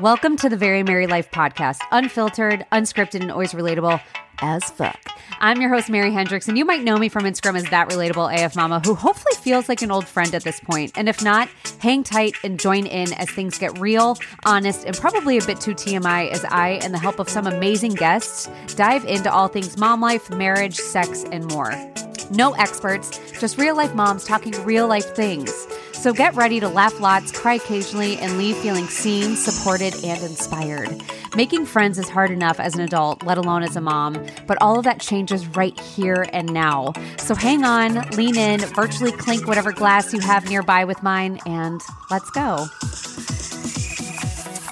Welcome to the Very Mary Life podcast, unfiltered, unscripted, and always relatable as fuck. I'm your host, Mary Hendricks, and you might know me from Instagram as that relatable AF mama who hopefully feels like an old friend at this point. And if not, hang tight and join in as things get real, honest, and probably a bit too TMI as I, and the help of some amazing guests, dive into all things mom life, marriage, sex, and more. No experts, just real life moms talking real life things. So get ready to laugh lots, cry occasionally, and leave feeling seen, supported, and inspired. Making friends is hard enough as an adult, let alone as a mom, but all of that changes right here and now. So hang on, lean in, virtually clink whatever glass you have nearby with mine, and let's go.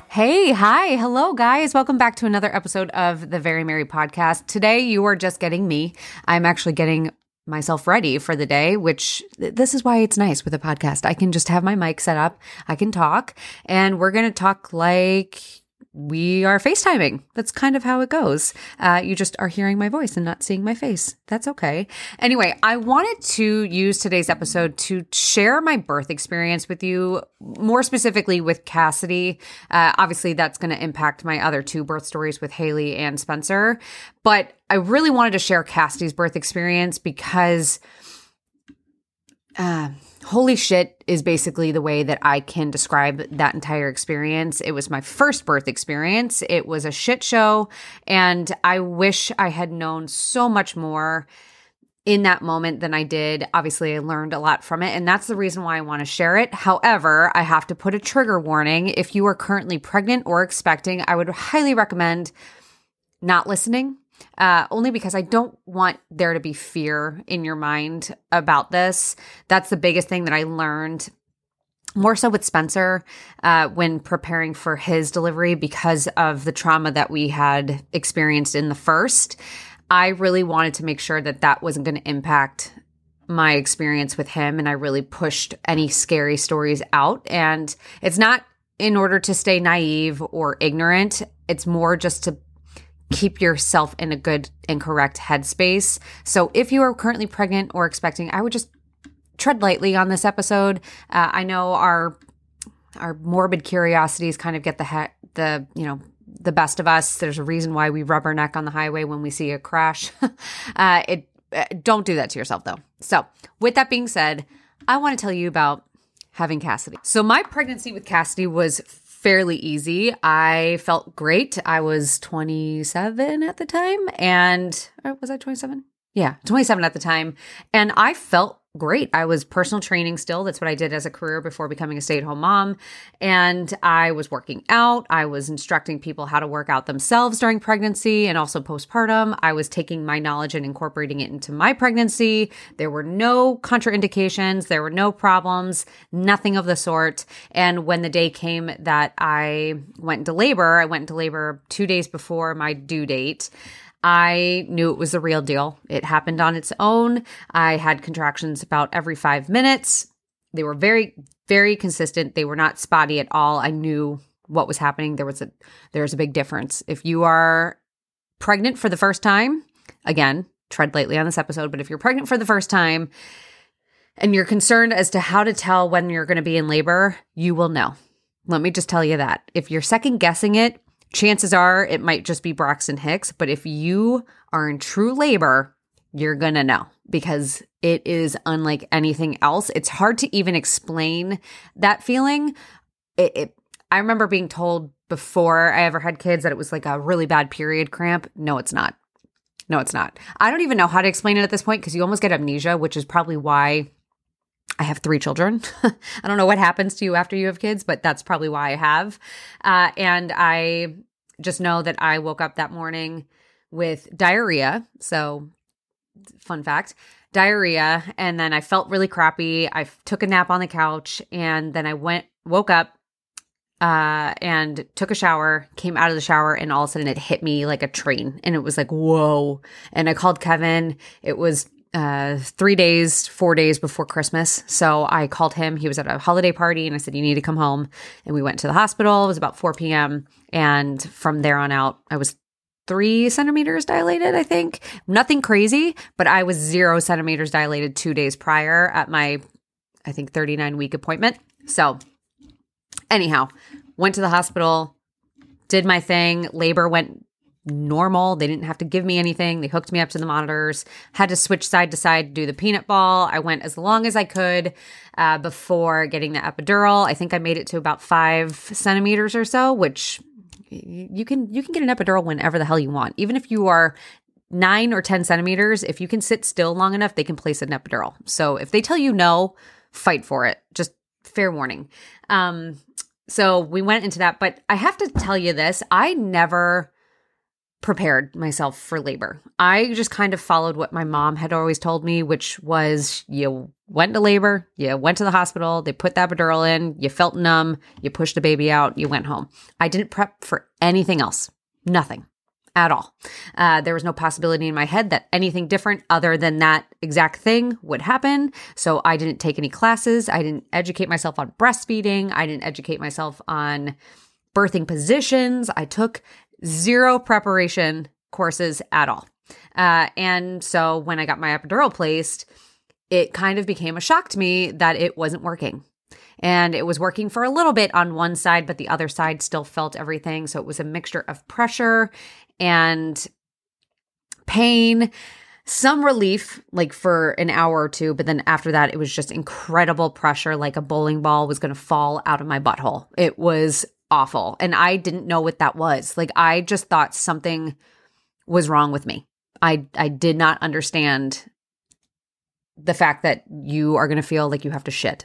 Hey, hi, hello, guys. Welcome back to another episode of the Very Mary podcast. Today, you are just getting me. I'm actually getting myself ready for the day, which this is why it's nice with a podcast. I can just have my mic set up, I can talk, and we're going to talk like we are FaceTiming. That's kind of how it goes. Uh, you just are hearing my voice and not seeing my face. That's okay. Anyway, I wanted to use today's episode to share my birth experience with you, more specifically with Cassidy. Uh, obviously, that's going to impact my other two birth stories with Haley and Spencer. But I really wanted to share Cassidy's birth experience because. Uh, holy shit is basically the way that I can describe that entire experience. It was my first birth experience. It was a shit show. And I wish I had known so much more in that moment than I did. Obviously, I learned a lot from it. And that's the reason why I want to share it. However, I have to put a trigger warning. If you are currently pregnant or expecting, I would highly recommend not listening uh, only because I don't want there to be fear in your mind about this. That's the biggest thing that I learned more so with Spencer uh, when preparing for his delivery because of the trauma that we had experienced in the first. I really wanted to make sure that that wasn't going to impact my experience with him. And I really pushed any scary stories out. And it's not in order to stay naive or ignorant, it's more just to keep yourself in a good and correct headspace. So if you are currently pregnant or expecting, I would just tread lightly on this episode. Uh, I know our our morbid curiosities kind of get the he- the you know the best of us. There's a reason why we rubberneck on the highway when we see a crash. uh, it uh, don't do that to yourself though. So with that being said, I want to tell you about having Cassidy. So my pregnancy with Cassidy was fairly easy. I felt great. I was 27 at the time. And uh, was I 27? Yeah, 27 at the time. And I felt great. I was personal training still. That's what I did as a career before becoming a stay at home mom. And I was working out. I was instructing people how to work out themselves during pregnancy and also postpartum. I was taking my knowledge and incorporating it into my pregnancy. There were no contraindications. There were no problems, nothing of the sort. And when the day came that I went into labor, I went into labor two days before my due date. I knew it was the real deal. It happened on its own. I had contractions about every five minutes. They were very, very consistent. They were not spotty at all. I knew what was happening. There was a there's a big difference. If you are pregnant for the first time, again, tread lightly on this episode, but if you're pregnant for the first time and you're concerned as to how to tell when you're going to be in labor, you will know. Let me just tell you that. If you're second guessing it, chances are it might just be Braxton Hicks. But if you are in true labor, you're going to know because it is unlike anything else. It's hard to even explain that feeling. It, it, I remember being told before I ever had kids that it was like a really bad period cramp. No, it's not. No, it's not. I don't even know how to explain it at this point because you almost get amnesia, which is probably why I have three children. I don't know what happens to you after you have kids, but that's probably why I have. Uh, and I just know that I woke up that morning with diarrhea. So, fun fact diarrhea. And then I felt really crappy. I took a nap on the couch and then I went, woke up, uh, and took a shower, came out of the shower, and all of a sudden it hit me like a train. And it was like, whoa. And I called Kevin. It was uh, three days, four days before Christmas. So I called him. He was at a holiday party and I said, You need to come home. And we went to the hospital. It was about 4 p.m. And from there on out, I was three centimeters dilated, I think. Nothing crazy, but I was zero centimeters dilated two days prior at my, I think, 39 week appointment. So, anyhow, went to the hospital, did my thing. Labor went normal. They didn't have to give me anything. They hooked me up to the monitors. Had to switch side to side to do the peanut ball. I went as long as I could uh, before getting the epidural. I think I made it to about five centimeters or so, which you can you can get an epidural whenever the hell you want, even if you are nine or ten centimeters. If you can sit still long enough, they can place an epidural. So if they tell you no, fight for it. Just fair warning. Um, so we went into that, but I have to tell you this: I never prepared myself for labor. I just kind of followed what my mom had always told me, which was you went to labor, you went to the hospital, they put the epidural in, you felt numb, you pushed the baby out, you went home. I didn't prep for anything else, nothing at all. Uh, there was no possibility in my head that anything different other than that exact thing would happen. So I didn't take any classes. I didn't educate myself on breastfeeding. I didn't educate myself on birthing positions. I took zero preparation courses at all. Uh, and so when I got my epidural placed, it kind of became a shock to me that it wasn't working. And it was working for a little bit on one side, but the other side still felt everything. So it was a mixture of pressure and pain, some relief, like for an hour or two. But then after that, it was just incredible pressure, like a bowling ball was going to fall out of my butthole. It was awful. And I didn't know what that was. Like I just thought something was wrong with me. I I did not understand the fact that you are going to feel like you have to shit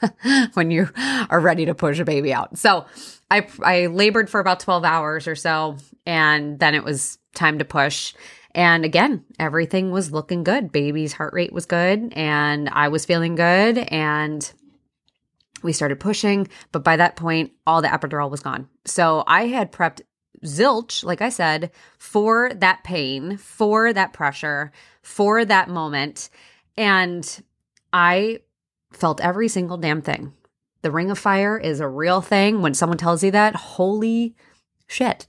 when you are ready to push a baby out. So, I I labored for about 12 hours or so and then it was time to push. And again, everything was looking good. Baby's heart rate was good and I was feeling good and we started pushing, but by that point, all the epidural was gone. So I had prepped zilch, like I said, for that pain, for that pressure, for that moment. And I felt every single damn thing. The ring of fire is a real thing. When someone tells you that, holy shit.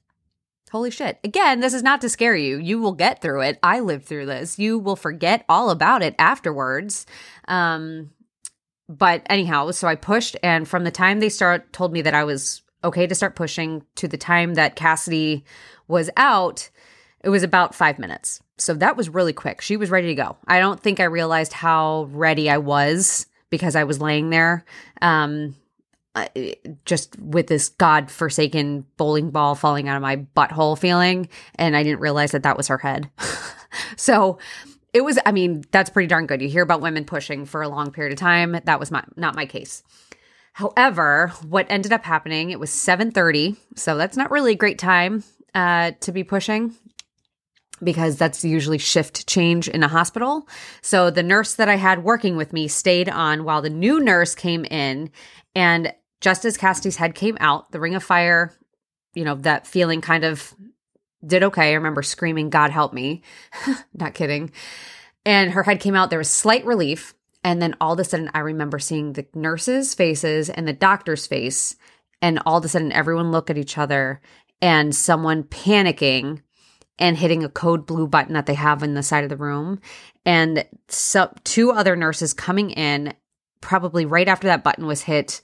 Holy shit. Again, this is not to scare you. You will get through it. I lived through this. You will forget all about it afterwards. Um, but anyhow, so I pushed, and from the time they start told me that I was okay to start pushing to the time that Cassidy was out, it was about five minutes. So that was really quick. She was ready to go. I don't think I realized how ready I was because I was laying there. Um, just with this god-forsaken bowling ball falling out of my butthole feeling and i didn't realize that that was her head so it was i mean that's pretty darn good you hear about women pushing for a long period of time that was my, not my case however what ended up happening it was 7.30 so that's not really a great time uh, to be pushing because that's usually shift change in a hospital. So the nurse that I had working with me stayed on while the new nurse came in. And just as Cassidy's head came out, the ring of fire, you know, that feeling kind of did okay. I remember screaming, God help me. Not kidding. And her head came out. There was slight relief. And then all of a sudden, I remember seeing the nurses' faces and the doctor's face. And all of a sudden, everyone look at each other and someone panicking and hitting a code blue button that they have in the side of the room. And so, two other nurses coming in, probably right after that button was hit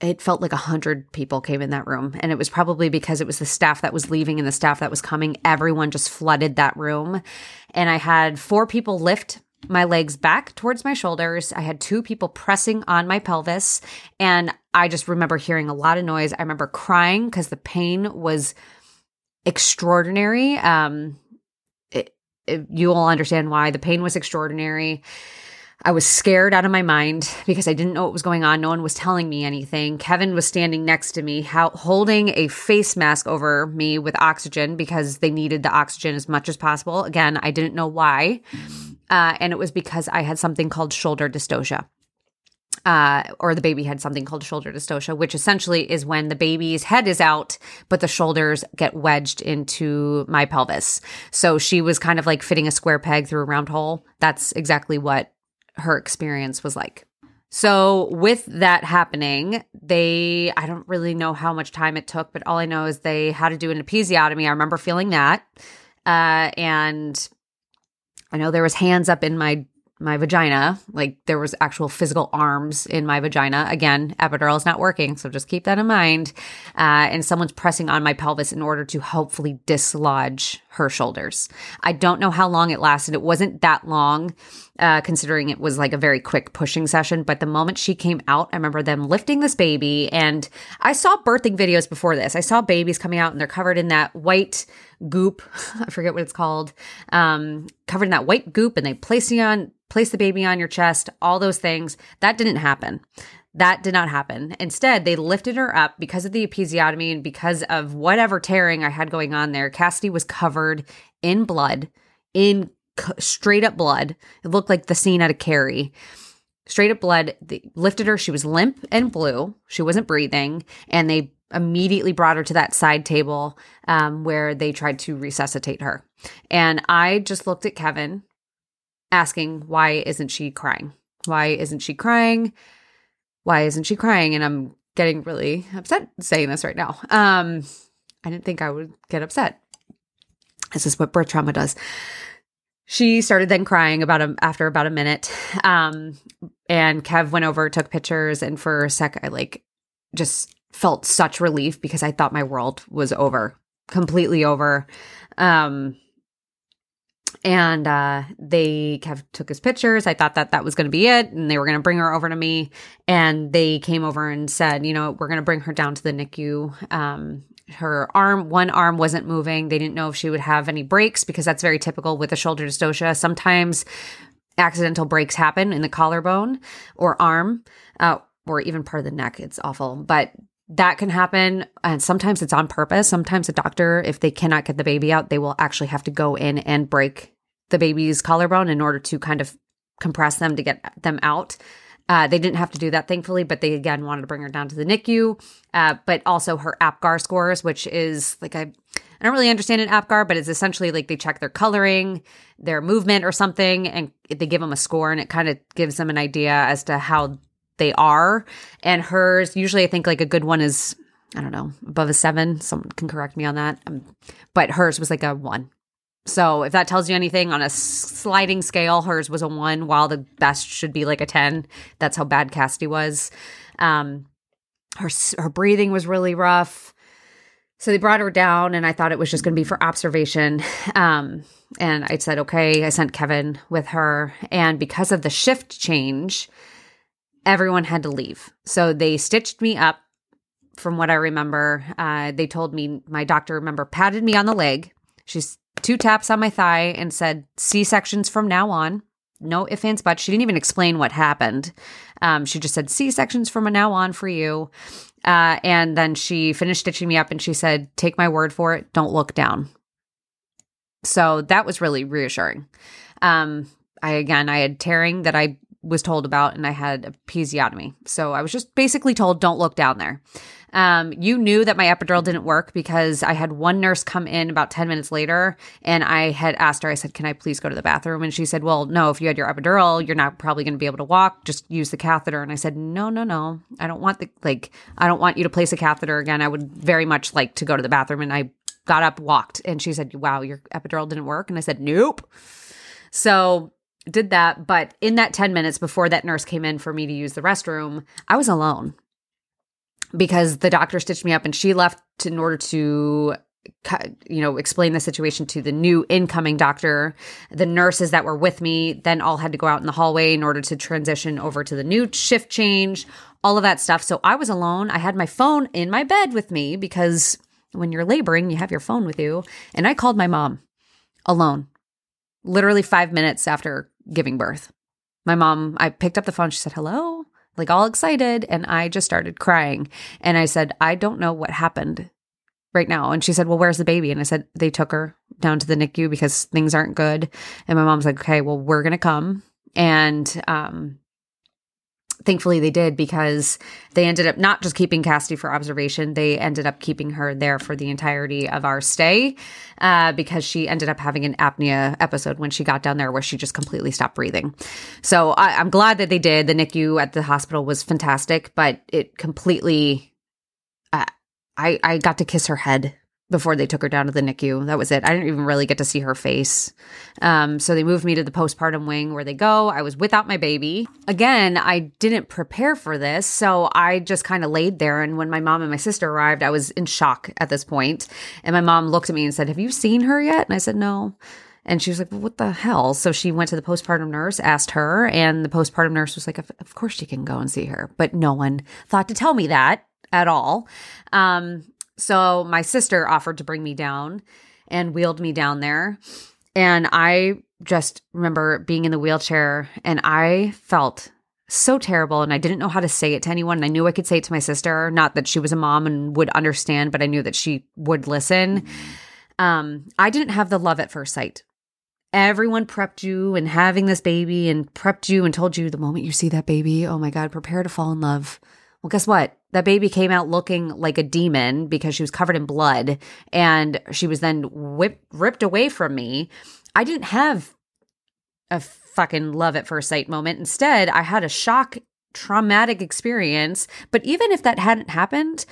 it felt like a hundred people came in that room. And it was probably because it was the staff that was leaving and the staff that was coming. Everyone just flooded that room. And I had four people lift my legs back towards my shoulders. I had two people pressing on my pelvis. And I just remember hearing a lot of noise. I remember crying because the pain was extraordinary. Um, it, it, you all understand why the pain was extraordinary. I was scared out of my mind because I didn't know what was going on. No one was telling me anything. Kevin was standing next to me, holding a face mask over me with oxygen because they needed the oxygen as much as possible. Again, I didn't know why. Uh, and it was because I had something called shoulder dystocia. Uh, or the baby had something called shoulder dystocia, which essentially is when the baby's head is out, but the shoulders get wedged into my pelvis. So she was kind of like fitting a square peg through a round hole. That's exactly what her experience was like. So, with that happening, they, I don't really know how much time it took, but all I know is they had to do an episiotomy. I remember feeling that. Uh, and I know there was hands up in my my vagina. Like there was actual physical arms in my vagina. Again, epidural is not working, so just keep that in mind. Uh, and someone's pressing on my pelvis in order to hopefully dislodge her shoulders. I don't know how long it lasted. It wasn't that long, uh, considering it was like a very quick pushing session. But the moment she came out, I remember them lifting this baby. And I saw birthing videos before this. I saw babies coming out and they're covered in that white goop. I forget what it's called. Um, covered in that white goop, and they place you on place the baby on your chest. All those things that didn't happen. That did not happen. Instead, they lifted her up because of the episiotomy and because of whatever tearing I had going on there. Cassidy was covered in blood, in straight up blood. It looked like the scene out of Carrie. Straight up blood. They lifted her. She was limp and blue. She wasn't breathing. And they immediately brought her to that side table um, where they tried to resuscitate her. And I just looked at Kevin asking, why isn't she crying? Why isn't she crying? why isn't she crying? And I'm getting really upset saying this right now. Um, I didn't think I would get upset. This is what birth trauma does. She started then crying about a, after about a minute. Um, and Kev went over, took pictures, and for a sec, I like just felt such relief because I thought my world was over, completely over. Um, and uh, they Kev took his pictures. I thought that that was going to be it, and they were going to bring her over to me. And they came over and said, you know, we're going to bring her down to the NICU. Um, her arm, one arm wasn't moving. They didn't know if she would have any breaks because that's very typical with a shoulder dystocia. Sometimes accidental breaks happen in the collarbone or arm, uh, or even part of the neck. It's awful, but that can happen and sometimes it's on purpose sometimes a doctor if they cannot get the baby out they will actually have to go in and break the baby's collarbone in order to kind of compress them to get them out. Uh, they didn't have to do that, thankfully, but they again wanted to bring her down to the NICU. Uh, but also her APGAR scores, which is like I, I don't really understand an APGAR, but it's essentially like they check their coloring, their movement, or something, and they give them a score, and it kind of gives them an idea as to how they are. And hers, usually, I think like a good one is I don't know above a seven. Someone can correct me on that, um, but hers was like a one. So if that tells you anything on a sliding scale, hers was a one, while the best should be like a 10. That's how bad Cassidy was. Um, her, her breathing was really rough. So they brought her down, and I thought it was just going to be for observation. Um, and I said, okay, I sent Kevin with her. And because of the shift change, everyone had to leave. So they stitched me up from what I remember. Uh, they told me, my doctor, remember, patted me on the leg. She's two taps on my thigh and said, C sections from now on. No ifs, ands, buts. She didn't even explain what happened. Um, she just said, C sections from now on for you. Uh, and then she finished stitching me up and she said, Take my word for it, don't look down. So that was really reassuring. Um, I, again, I had tearing that I was told about and I had a episiotomy. So I was just basically told, Don't look down there. Um, you knew that my epidural didn't work because I had one nurse come in about 10 minutes later and I had asked her, I said, Can I please go to the bathroom? And she said, Well, no, if you had your epidural, you're not probably going to be able to walk. Just use the catheter. And I said, No, no, no. I don't want the, like, I don't want you to place a catheter again. I would very much like to go to the bathroom. And I got up, walked, and she said, Wow, your epidural didn't work. And I said, Nope. So did that. But in that 10 minutes before that nurse came in for me to use the restroom, I was alone. Because the doctor stitched me up and she left in order to you know explain the situation to the new incoming doctor. The nurses that were with me then all had to go out in the hallway in order to transition over to the new shift change all of that stuff. So i was alone. I had my phone in my bed with me because when you're laboring you have your phone with you. And i called my mom alone literally 5 minutes after giving birth my mom i picked up the phone she said hello like all excited. And I just started crying. And I said, I don't know what happened right now. And she said, Well, where's the baby? And I said, They took her down to the NICU because things aren't good. And my mom's like, Okay, well, we're going to come. And um, thankfully they did because they ended up not just keeping Cassidy for observation, they ended up keeping her there for the entirety of our stay uh, because she ended up having an apnea episode when she got down there where she just completely stopped breathing. So I, I'm glad that they did. The NICU at the hospital was fantastic, but it completely, uh, I, I got to kiss her head before they took her down to the NICU. That was it. I didn't even really get to see her face. Um, so they moved me to the postpartum wing where they go. I was without my baby. Again, I didn't prepare for this. So I just kind of laid there. And when my mom and my sister arrived, I was in shock at this point. And my mom looked at me and said, Have you seen her yet? And I said, No. And she was like, well, what the hell? So she went to the postpartum nurse, asked her, and the postpartum nurse was like, of, of course she can go and see her. But no one thought to tell me that at all. Um, so my sister offered to bring me down and wheeled me down there. And I just remember being in the wheelchair and I felt so terrible and I didn't know how to say it to anyone. And I knew I could say it to my sister, not that she was a mom and would understand, but I knew that she would listen. Um, I didn't have the love at first sight. Everyone prepped you and having this baby and prepped you and told you the moment you see that baby, oh my God, prepare to fall in love. Well, guess what? That baby came out looking like a demon because she was covered in blood and she was then whipped, ripped away from me. I didn't have a fucking love at first sight moment. Instead, I had a shock, traumatic experience. But even if that hadn't happened,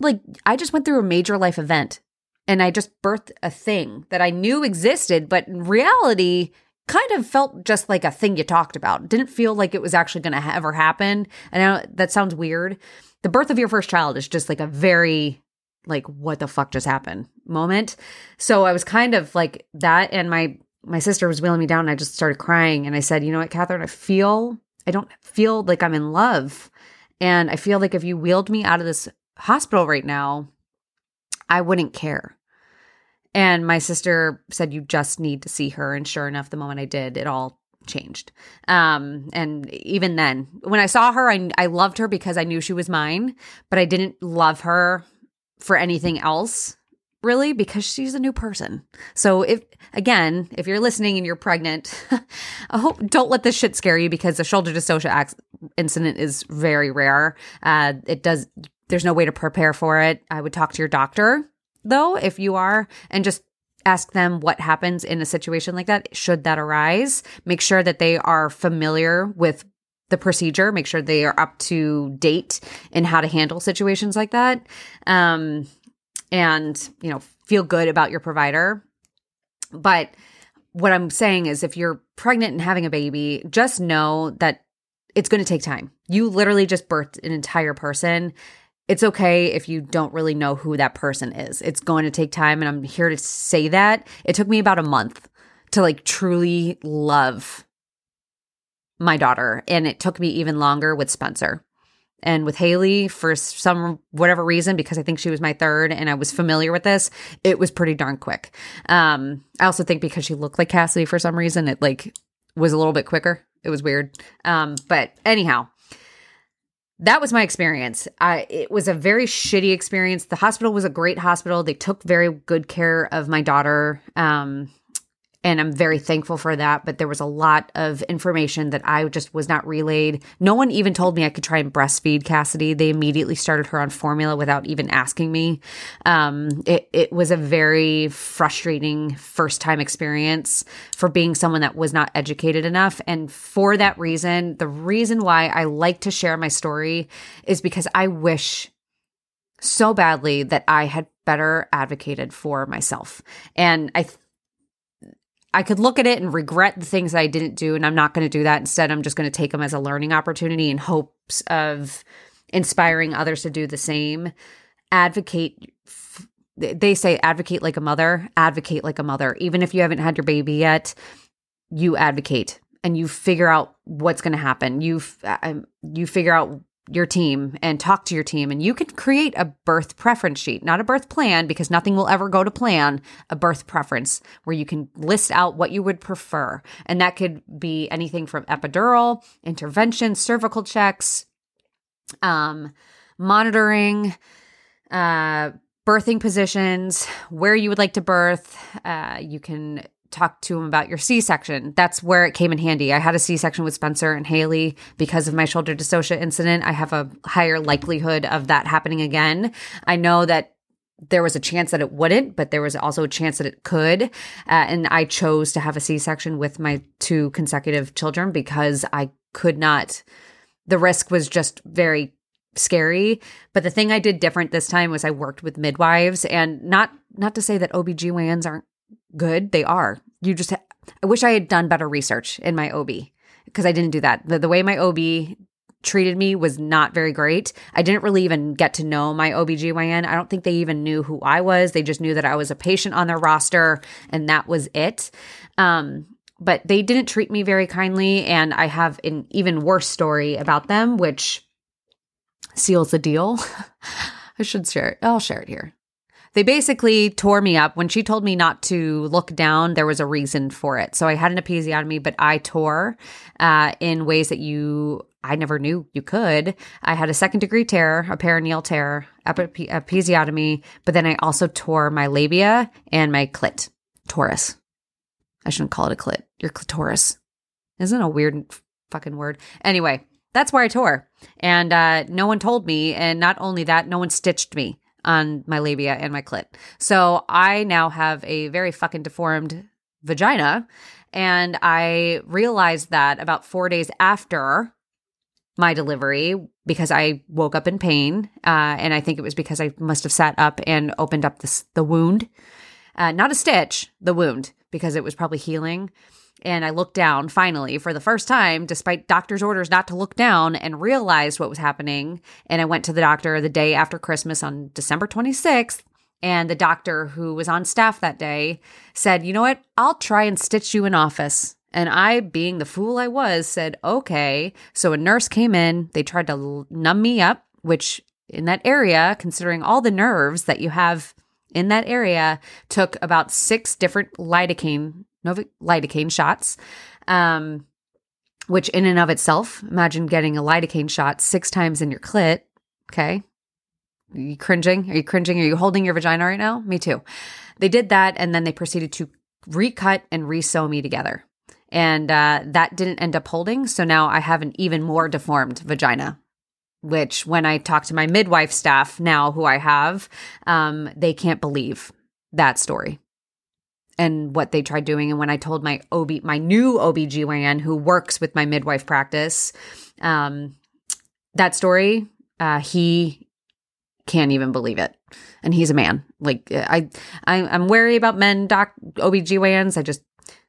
like I just went through a major life event and I just birthed a thing that I knew existed, but in reality, kind of felt just like a thing you talked about. didn't feel like it was actually going to ever happen. And that sounds weird. The birth of your first child is just like a very like what the fuck just happened moment. So I was kind of like that and my my sister was wheeling me down and I just started crying and I said, "You know what, Catherine, I feel I don't feel like I'm in love. And I feel like if you wheeled me out of this hospital right now, I wouldn't care." And my sister said, You just need to see her. And sure enough, the moment I did, it all changed. Um, and even then, when I saw her, I, I loved her because I knew she was mine, but I didn't love her for anything else really because she's a new person. So if again, if you're listening and you're pregnant, I hope don't let this shit scare you because the shoulder dystocia incident is very rare. Uh, it does. There's no way to prepare for it. I would talk to your doctor though, if you are, and just ask them what happens in a situation like that, should that arise. Make sure that they are familiar with the procedure, make sure they are up to date in how to handle situations like that. Um, and, you know, feel good about your provider. But what I'm saying is if you're pregnant and having a baby, just know that it's going to take time. You literally just birthed an entire person it's okay if you don't really know who that person is. It's going to take time. And I'm here to say that. It took me about a month to like truly love my daughter. And it took me even longer with Spencer. And with Haley, for some whatever reason, because I think she was my third and I was familiar with this, it was pretty darn quick. Um, I also think because she looked like Cassidy for some reason, it like was a little bit quicker. It was weird. Um, but anyhow, that was my experience. It was a very shitty experience. The hospital was a great hospital. They took very good care of my daughter. Um, and I'm very thankful for that. But there was a lot of information that I just was not relayed. No one even told me I could try and breastfeed Cassidy. They immediately started her on formula without even asking me. Um, it, it was a very frustrating first time experience for being someone that was not educated enough. And for that reason, the reason why I like to share my story is because I wish so badly that I had better advocated for myself. And I I could look at it and regret the things I didn't do, and I'm not going to do that. Instead, I'm just going to take them as a learning opportunity in hopes of inspiring others to do the same. Advocate. They say advocate like a mother, advocate like a mother. Even if you haven't had your baby yet, you advocate and you figure out what's going to happen. You um, you figure out your team and talk to your team and you can create a birth preference sheet not a birth plan because nothing will ever go to plan a birth preference where you can list out what you would prefer. And that could be anything from epidural intervention cervical checks um, monitoring uh, birthing positions where you would like to birth. Uh, you can talk to him about your C-section. That's where it came in handy. I had a C-section with Spencer and Haley because of my shoulder dystocia incident. I have a higher likelihood of that happening again. I know that there was a chance that it wouldn't, but there was also a chance that it could. Uh, and I chose to have a C section with my two consecutive children because I could not, the risk was just very scary. But the thing I did different this time was I worked with midwives and not not to say that OBGYNs aren't good. They are. You just ha- I wish I had done better research in my OB because I didn't do that. The, the way my OB treated me was not very great. I didn't really even get to know my OBGYN. I don't think they even knew who I was. They just knew that I was a patient on their roster and that was it. Um, but they didn't treat me very kindly. And I have an even worse story about them, which seals the deal. I should share it. I'll share it here. They basically tore me up. When she told me not to look down, there was a reason for it. So I had an episiotomy, but I tore uh, in ways that you I never knew you could. I had a second degree tear, a perineal tear, episiotomy, but then I also tore my labia and my clit, torus. I shouldn't call it a clit. Your clitoris. Isn't a weird fucking word? Anyway, that's where I tore. And uh, no one told me. And not only that, no one stitched me on my labia and my clit. So I now have a very fucking deformed vagina. And I realized that about four days after my delivery because I woke up in pain. Uh, and I think it was because I must have sat up and opened up the wound. Uh, not a stitch, the wound, because it was probably healing. And I looked down finally for the first time, despite doctor's orders not to look down, and realized what was happening. And I went to the doctor the day after Christmas on December 26th. And the doctor who was on staff that day said, You know what? I'll try and stitch you in office. And I, being the fool I was, said, Okay. So a nurse came in. They tried to numb me up, which in that area, considering all the nerves that you have in that area, took about six different lidocaine Novic lidocaine shots. Um, which in and of itself, imagine getting a lidocaine shot six times in your clit. Okay. Are you cringing? Are you cringing? Are you holding your vagina right now? Me too. They did that and then they proceeded to recut and resew me together. And uh, that didn't end up holding. So now I have an even more deformed vagina, which when I talk to my midwife staff now, who I have, um, they can't believe that story and what they tried doing. And when I told my OB, my new OBGYN who works with my midwife practice, um, that story, uh, he can't even believe it. And he's a man. Like I, I I'm wary about men doc OBGYNs. I just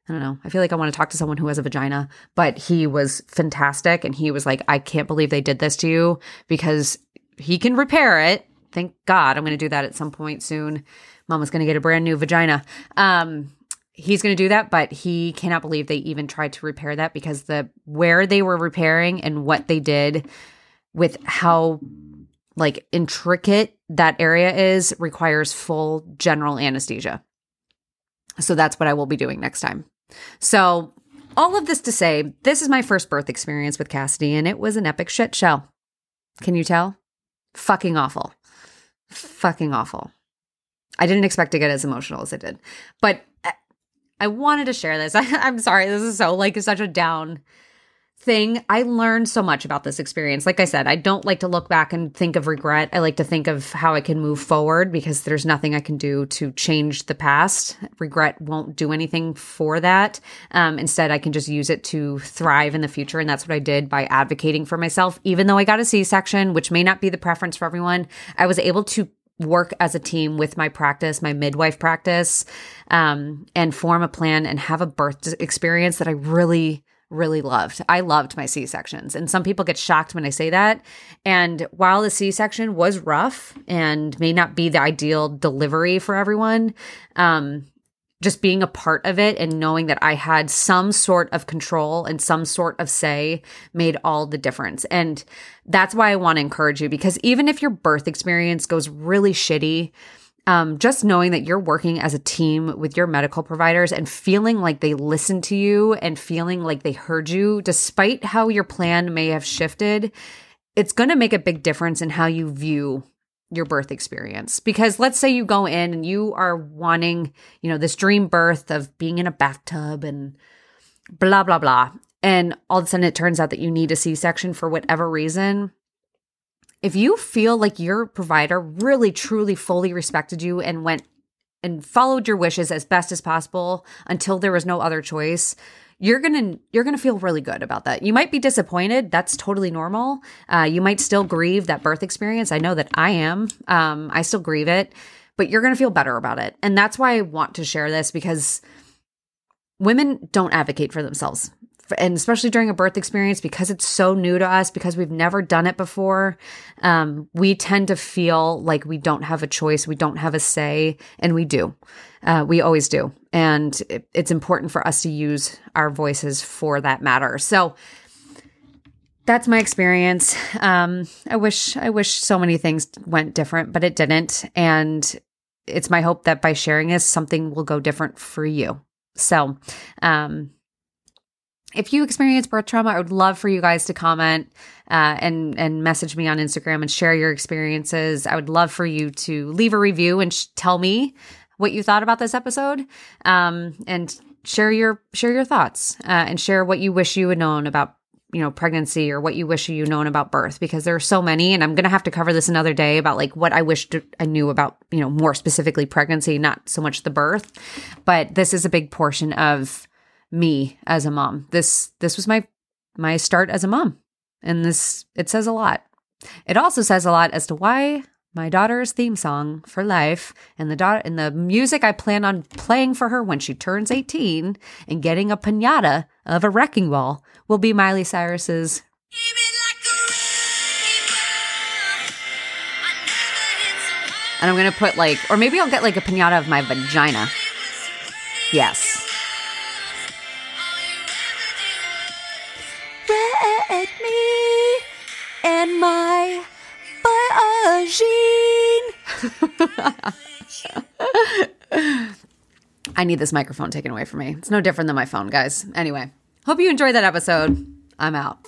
I don't know. I feel like I want to talk to someone who has a vagina, but he was fantastic. And he was like, I can't believe they did this to you because he can repair it. Thank God. I'm going to do that at some point soon mama's going to get a brand new vagina. Um, he's going to do that, but he cannot believe they even tried to repair that because the where they were repairing and what they did with how like intricate that area is requires full general anesthesia. So that's what I will be doing next time. So all of this to say, this is my first birth experience with Cassidy and it was an epic shit show. Can you tell? Fucking awful. Fucking awful. I didn't expect to get as emotional as I did. But I wanted to share this. I, am sorry. This is so like such a down thing. I learned so much about this experience. Like I said, I don't like to look back and think of regret. I like to think of how I can move forward because there's nothing I can do to change the past. Regret won't do anything for that. Um, instead, I can just use it to thrive in the future. And that's what I did by advocating for myself. Even though I got a C section, which may not be the preference for everyone, I was able to work as a team with my practice, my midwife practice, um, and form a plan and have a birth experience that I really, really loved. I loved my C sections. And some people get shocked when I say that. And while the C section was rough and may not be the ideal delivery for everyone, um, just being a part of it and knowing that I had some sort of control and some sort of say made all the difference. And that's why I want to encourage you because even if your birth experience goes really shitty, um, just knowing that you're working as a team with your medical providers and feeling like they listened to you and feeling like they heard you, despite how your plan may have shifted, it's going to make a big difference in how you view your birth experience. Because let's say you go in and you are wanting, you know, this dream birth of being in a bathtub and blah, blah, blah. And all of a sudden it turns out that you need a C section for whatever reason. If you feel like your provider really, truly, fully respected you and went and followed your wishes as best as possible until there was no other choice, you're gonna you're gonna feel really good about that. You might be disappointed. That's totally normal. Uh, you might still grieve that birth experience. I know that I am. Um, I still grieve it, but you're gonna feel better about it. And that's why I want to share this because women don't advocate for themselves and especially during a birth experience because it's so new to us because we've never done it before um, we tend to feel like we don't have a choice we don't have a say and we do. Uh, we always do. And it, it's important for us to use our voices for that matter. So that's my experience. Um, i wish i wish so many things went different but it didn't. And it's my hope that by sharing this something will go different for you. So um if you experience birth trauma, I would love for you guys to comment uh, and and message me on Instagram and share your experiences. I would love for you to leave a review and sh- tell me what you thought about this episode, um, and share your share your thoughts uh, and share what you wish you had known about you know pregnancy or what you wish you known about birth because there are so many and i'm going to have to cover this another day about like what i wished i knew about you know more specifically pregnancy not so much the birth but this is a big portion of me as a mom. This this was my my start as a mom. And this it says a lot. It also says a lot as to why my daughter's theme song for life and the daughter and the music I plan on playing for her when she turns 18 and getting a piñata of a wrecking ball will be Miley Cyrus's And I'm going to put like or maybe I'll get like a piñata of my vagina. Yes. And my I need this microphone taken away from me. It's no different than my phone, guys. Anyway, hope you enjoyed that episode. I'm out.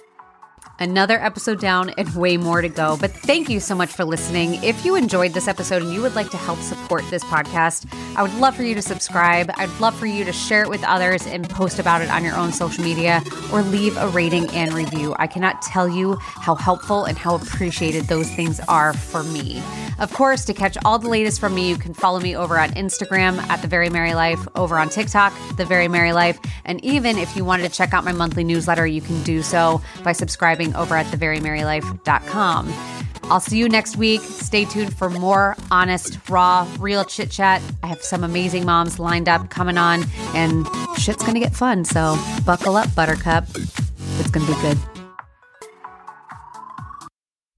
Another episode down and way more to go. But thank you so much for listening. If you enjoyed this episode and you would like to help support this podcast, I would love for you to subscribe. I'd love for you to share it with others and post about it on your own social media or leave a rating and review. I cannot tell you how helpful and how appreciated those things are for me. Of course, to catch all the latest from me, you can follow me over on Instagram at The Very Mary Life, over on TikTok, The Very Mary Life. And even if you wanted to check out my monthly newsletter, you can do so by subscribing over at theverymarylife.com. I'll see you next week. Stay tuned for more honest, raw, real chit chat. I have some amazing moms lined up coming on, and shit's gonna get fun. So buckle up, Buttercup. It's gonna be good.